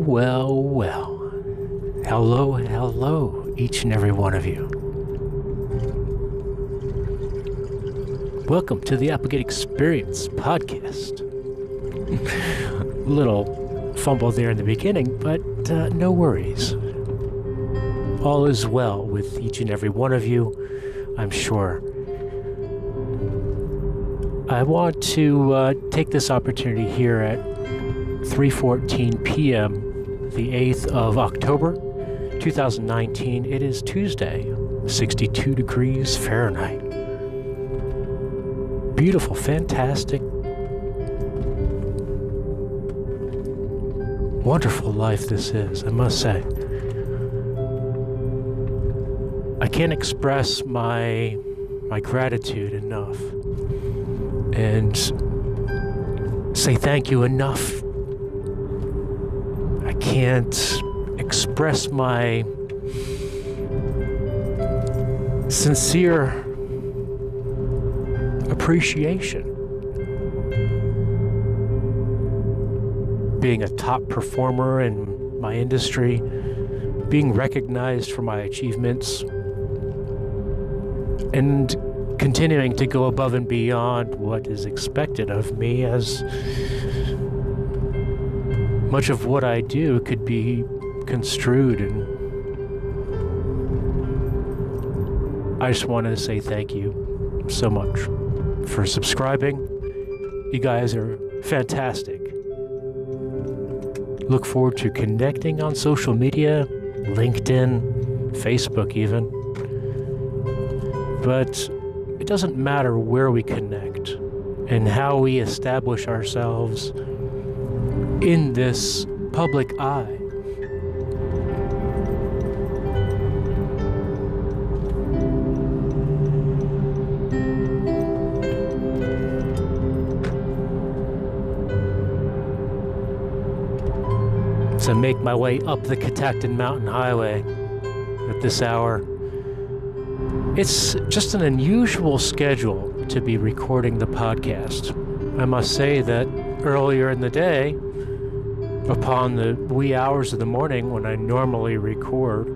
Well, well. Hello, hello, each and every one of you. Welcome to the Applegate Experience podcast. Little fumble there in the beginning, but uh, no worries. All is well with each and every one of you, I'm sure. I want to uh, take this opportunity here at 3:14 p.m. the 8th of October 2019. It is Tuesday, 62 degrees Fahrenheit. Beautiful, fantastic, wonderful life this is, I must say. I can't express my my gratitude enough and say thank you enough. Can't express my sincere appreciation. Being a top performer in my industry, being recognized for my achievements, and continuing to go above and beyond what is expected of me as much of what I do could be construed and I just wanted to say thank you so much for subscribing. You guys are fantastic. Look forward to connecting on social media, LinkedIn, Facebook even. But it doesn't matter where we connect and how we establish ourselves in this public eye. I make my way up the Catoctin Mountain Highway at this hour, it's just an unusual schedule to be recording the podcast. I must say that earlier in the day, upon the wee hours of the morning when I normally record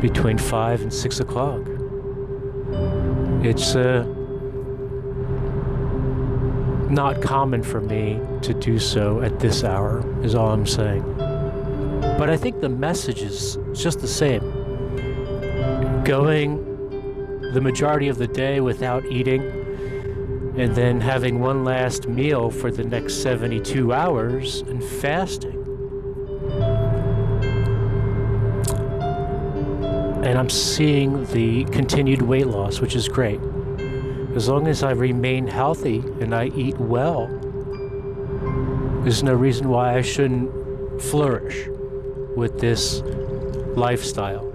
between 5 and 6 o'clock, it's uh, not common for me to do so at this hour, is all I'm saying. But I think the message is just the same. Going the majority of the day without eating, and then having one last meal for the next 72 hours and fasting. And I'm seeing the continued weight loss, which is great. As long as I remain healthy and I eat well, there's no reason why I shouldn't flourish with this lifestyle.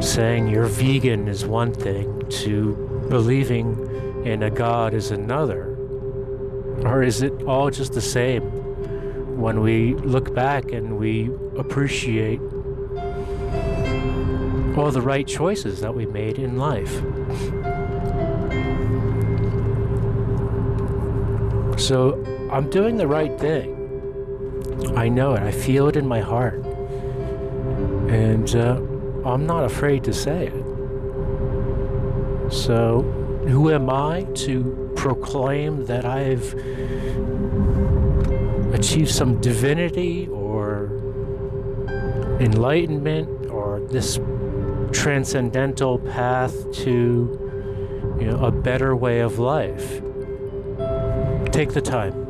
Saying you're vegan is one thing to believing in a God is another? Or is it all just the same when we look back and we appreciate all the right choices that we made in life? So I'm doing the right thing. I know it. I feel it in my heart. And, uh, I'm not afraid to say it. So, who am I to proclaim that I've achieved some divinity or enlightenment or this transcendental path to you know, a better way of life? Take the time.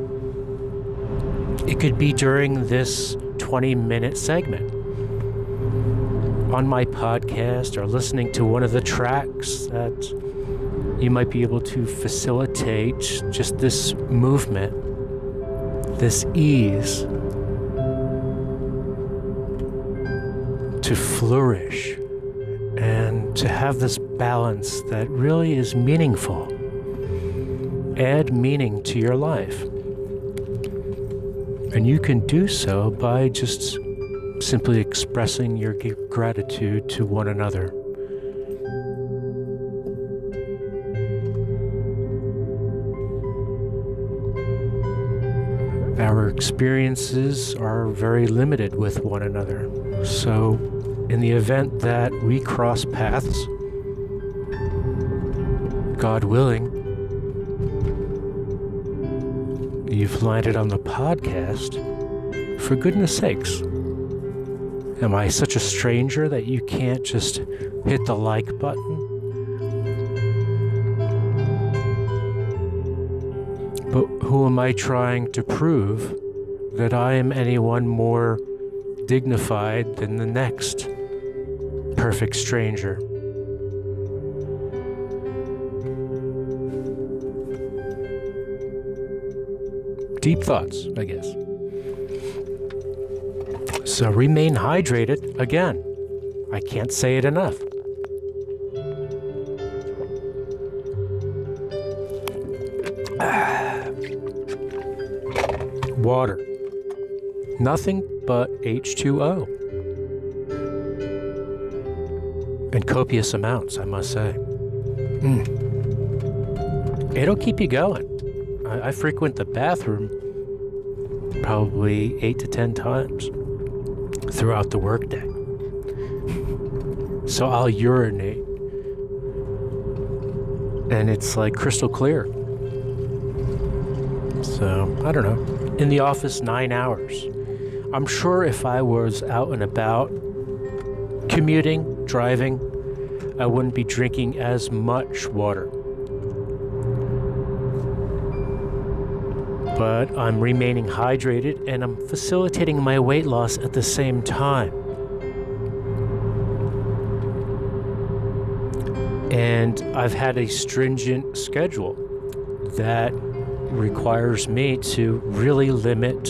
It could be during this 20 minute segment on my podcast or listening to one of the tracks that you might be able to facilitate just this movement, this ease to flourish and to have this balance that really is meaningful. Add meaning to your life. And you can do so by just simply expressing your gratitude to one another. our experiences are very limited with one another. So, in the event that we cross paths, God willing, you've landed on the podcast, for goodness sakes. Am I such a stranger that you can't just hit the like button? But who am I trying to prove that I am anyone more dignified than the next perfect stranger? Deep thoughts, I guess. So remain hydrated again. I can't say it enough. Water. Nothing but H2O. And copious amounts, I must say. Mm. It'll keep you going. I, I frequent the bathroom probably eight to ten times throughout the workday. So I'll urinate, and it's like crystal clear. So I don't know. In the office, nine hours. I'm sure if I was out and about, commuting, driving, I wouldn't be drinking as much water. But I'm remaining hydrated and I'm facilitating my weight loss at the same time. And I've had a stringent schedule that requires me to really limit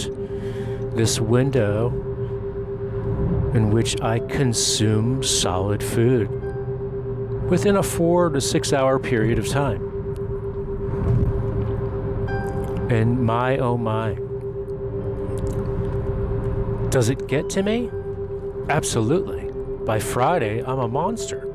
this window in which I consume solid food within a four to six hour period of time. And my oh my. Does it get to me? Absolutely. By Friday, I'm a monster.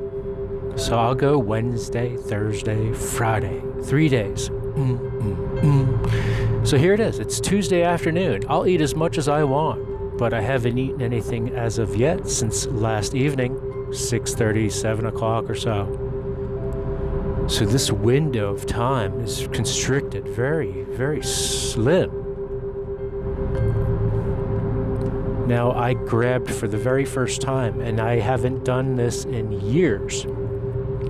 So I'll go Wednesday, Thursday, Friday, three days. Mm, mm, mm. So here it is. It's Tuesday afternoon. I'll eat as much as I want, but I haven't eaten anything as of yet since last evening, 6:30, 7 o'clock or so. So this window of time is constricted, very, very slim. Now I grabbed for the very first time, and I haven't done this in years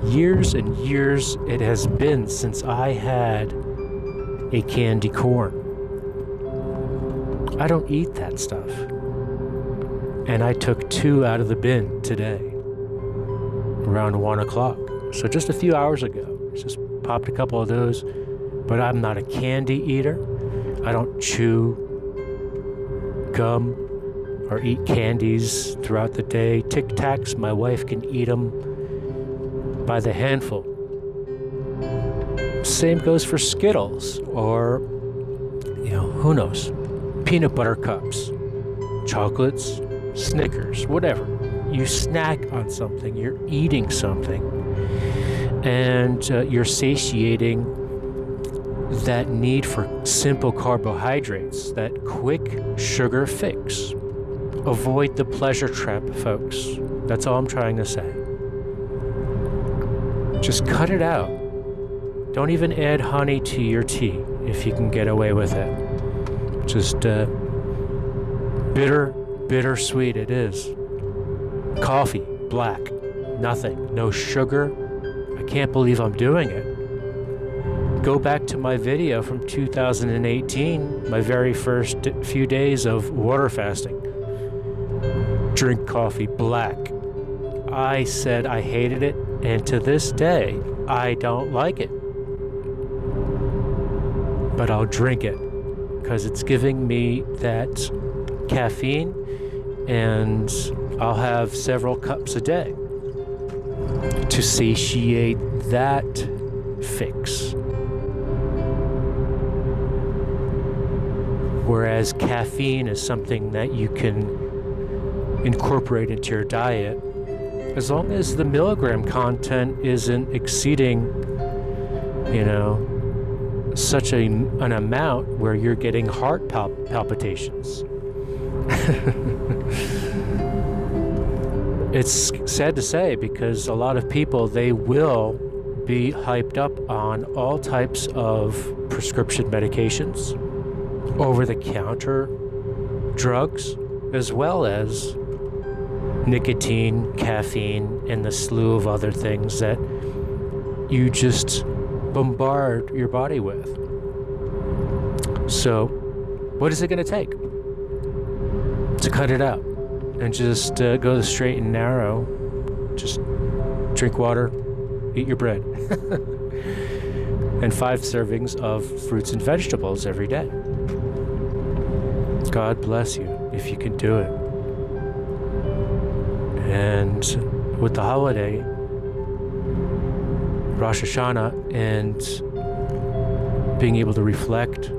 years and years it has been since I had a candy corn. I don't eat that stuff. And I took two out of the bin today, around one o'clock. So just a few hours ago, just popped a couple of those. But I'm not a candy eater. I don't chew gum or eat candies throughout the day. Tic Tacs, my wife can eat them by the handful. Same goes for Skittles or, you know, who knows, peanut butter cups, chocolates, Snickers, whatever. You snack on something, you're eating something, and uh, you're satiating that need for simple carbohydrates, that quick sugar fix. Avoid the pleasure trap, folks. That's all I'm trying to say. Just cut it out. Don't even add honey to your tea if you can get away with it. Just uh, bitter, bittersweet it is. Coffee, black, nothing, no sugar. I can't believe I'm doing it. Go back to my video from 2018, my very first few days of water fasting. Drink coffee black. I said I hated it and to this day, I don't like it. But I'll drink it because it's giving me that caffeine, and I'll have several cups a day to satiate that fix. Whereas caffeine is something that you can incorporate into your diet as long as the milligram content isn't exceeding, you know, such a, an amount where you're getting heart pal- palpitations. it's sad to say because a lot of people they will be hyped up on all types of prescription medications, over the counter drugs, as well as nicotine, caffeine, and the slew of other things that you just bombard your body with. So, what is it going to take to cut it out and just uh, go the straight and narrow? Just drink water, eat your bread, and five servings of fruits and vegetables every day. God bless you if you can do it. And with the holiday, Rosh Hashanah, and being able to reflect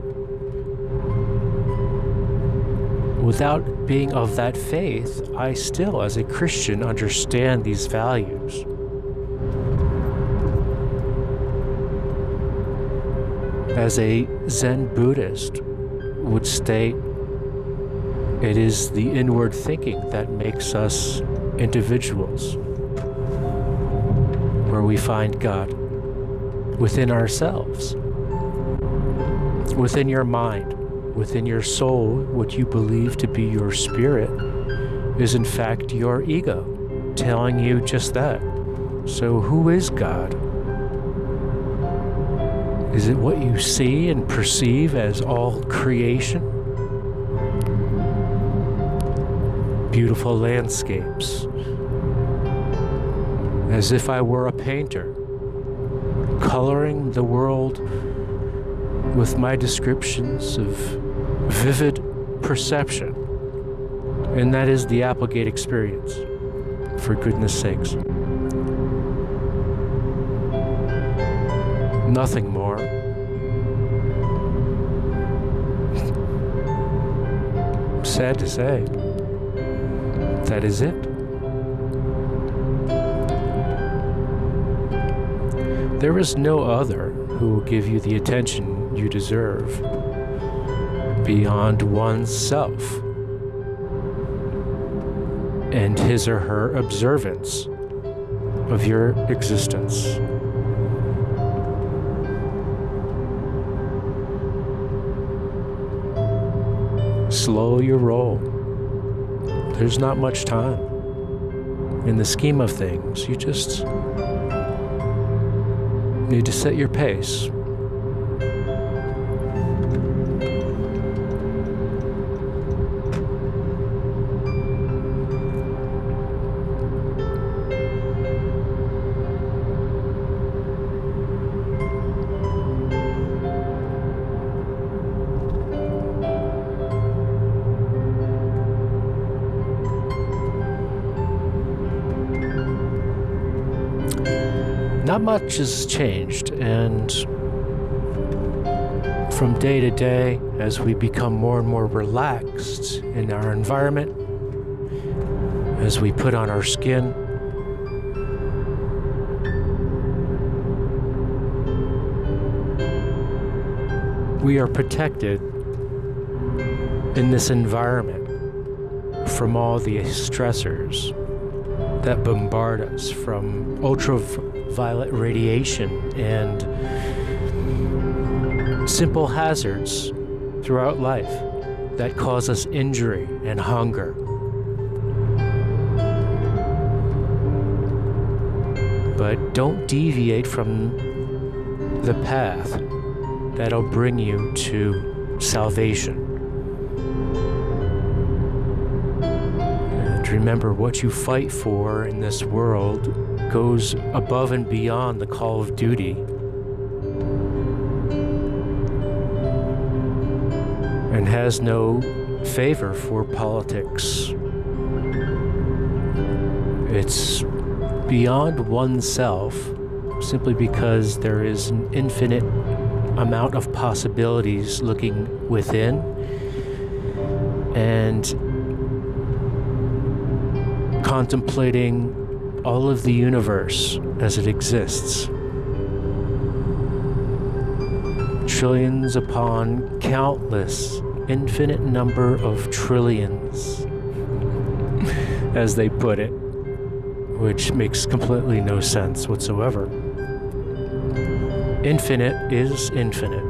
without being of that faith, I still, as a Christian, understand these values. As a Zen Buddhist would state, it is the inward thinking that makes us individuals, where we find God within ourselves, within your mind, within your soul, what you believe to be your spirit is in fact your ego telling you just that. So, who is God? Is it what you see and perceive as all creation? beautiful landscapes, as if I were a painter, coloring the world with my descriptions of vivid perception. And that is the Applegate experience, for goodness sakes. Nothing more. Sad to say. That is it. There is no other who will give you the attention you deserve beyond oneself and his or her observance of your existence. Slow your roll. There's not much time. In the scheme of things, you just need to set your pace. Much has changed, and from day to day, as we become more and more relaxed in our environment, as we put on our skin, we are protected in this environment from all the stressors that bombard us from ultraviolet radiation and simple hazards throughout life that cause us injury and hunger. But don't deviate from the path that'll bring you to salvation. And remember what you fight for in this world goes above and beyond the call of duty. And has no favor for politics. It's beyond oneself simply because there is an infinite amount of possibilities looking within. And contemplating all of the universe as it exists. trillions upon countless, infinite number of trillions, as they put it, which makes completely no sense whatsoever. Infinite is infinite.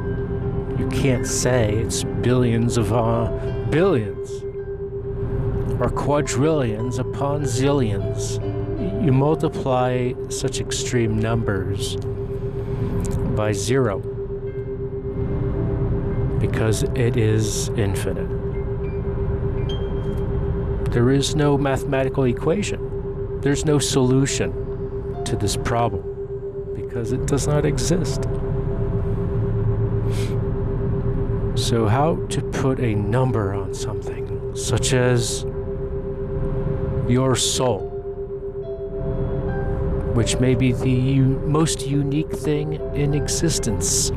You can't say it's billions of uh, billions or quadrillions upon zillions. You multiply such extreme numbers by zero because it is infinite. There is no mathematical equation, there's no solution to this problem because it does not exist. So, how to put a number on something, such as your soul, which may be the most unique thing in existence.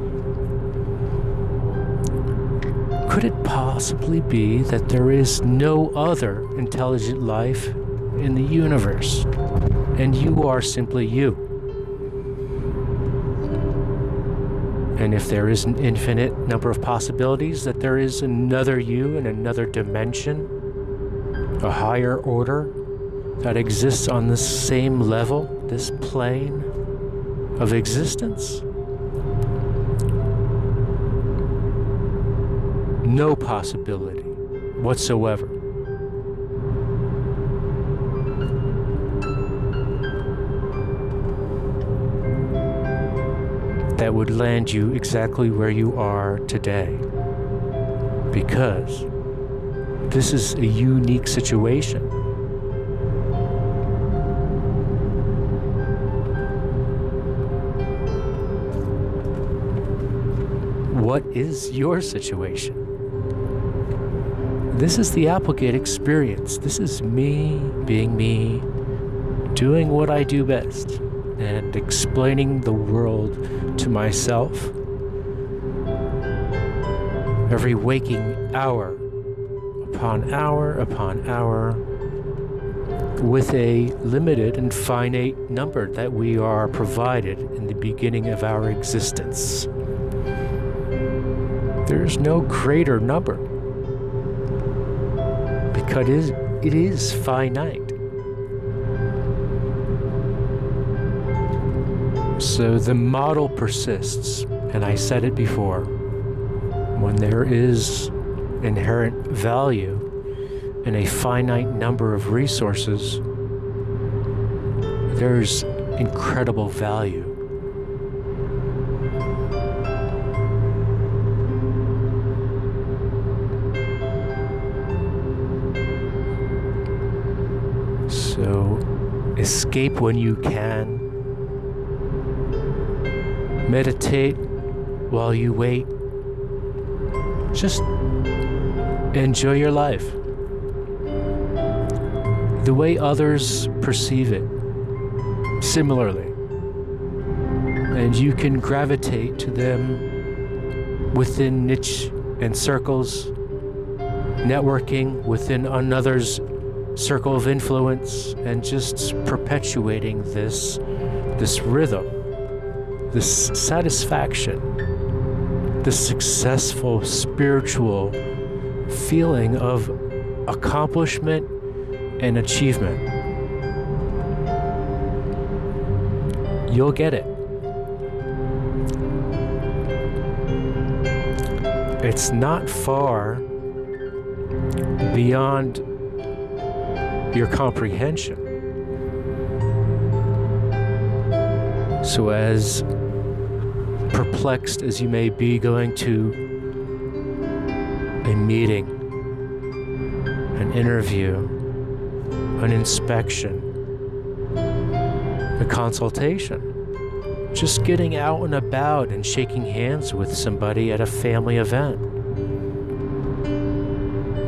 Could it possibly be that there is no other intelligent life in the universe, and you are simply you? And if there is an infinite number of possibilities, that there is another you in another dimension, a higher order that exists on the same level, this plane of existence? No possibility whatsoever. That would land you exactly where you are today. Because this is a unique situation. What is your situation? This is the Applegate experience. This is me being me, doing what I do best, and explaining the world to myself. Every waking hour upon hour upon hour with a limited and finite number that we are provided in the beginning of our existence. There's no greater number because it is finite. So the model persists, and I said it before when there is inherent value in a finite number of resources, there's incredible value. Escape when you can. Meditate while you wait. Just enjoy your life the way others perceive it similarly. And you can gravitate to them within niche and circles, networking within another's circle of influence, and just perpetuating this, this rhythm, this satisfaction, this successful spiritual feeling of accomplishment and achievement. You'll get it. It's not far beyond your comprehension. So, as perplexed as you may be going to a meeting, an interview, an inspection, a consultation, just getting out and about and shaking hands with somebody at a family event.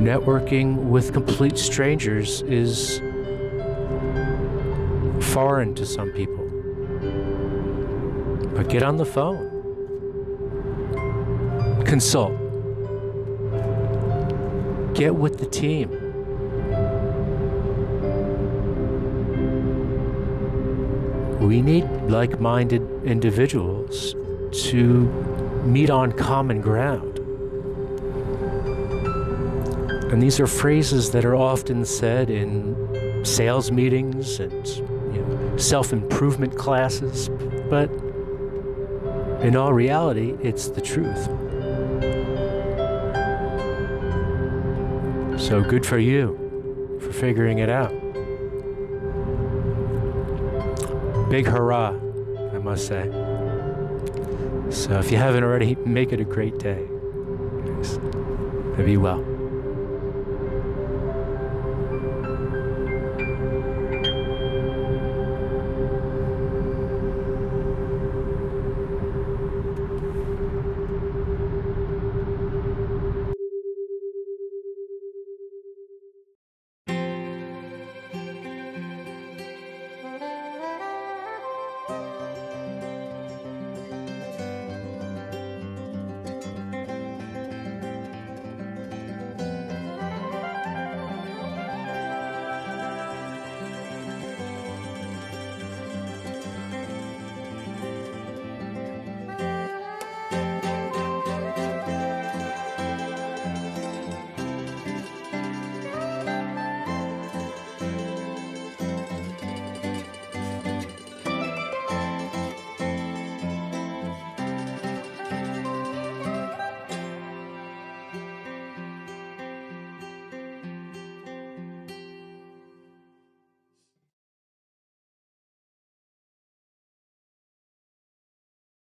Networking with complete strangers is foreign to some people. But get on the phone, consult, get with the team. we need like minded individuals to meet on common ground. And these are phrases that are often said in sales meetings and you know, self improvement classes, but in all reality, it's the truth. So good for you for figuring it out. Big hurrah, I must say. So if you haven't already, make it a great day. Be well.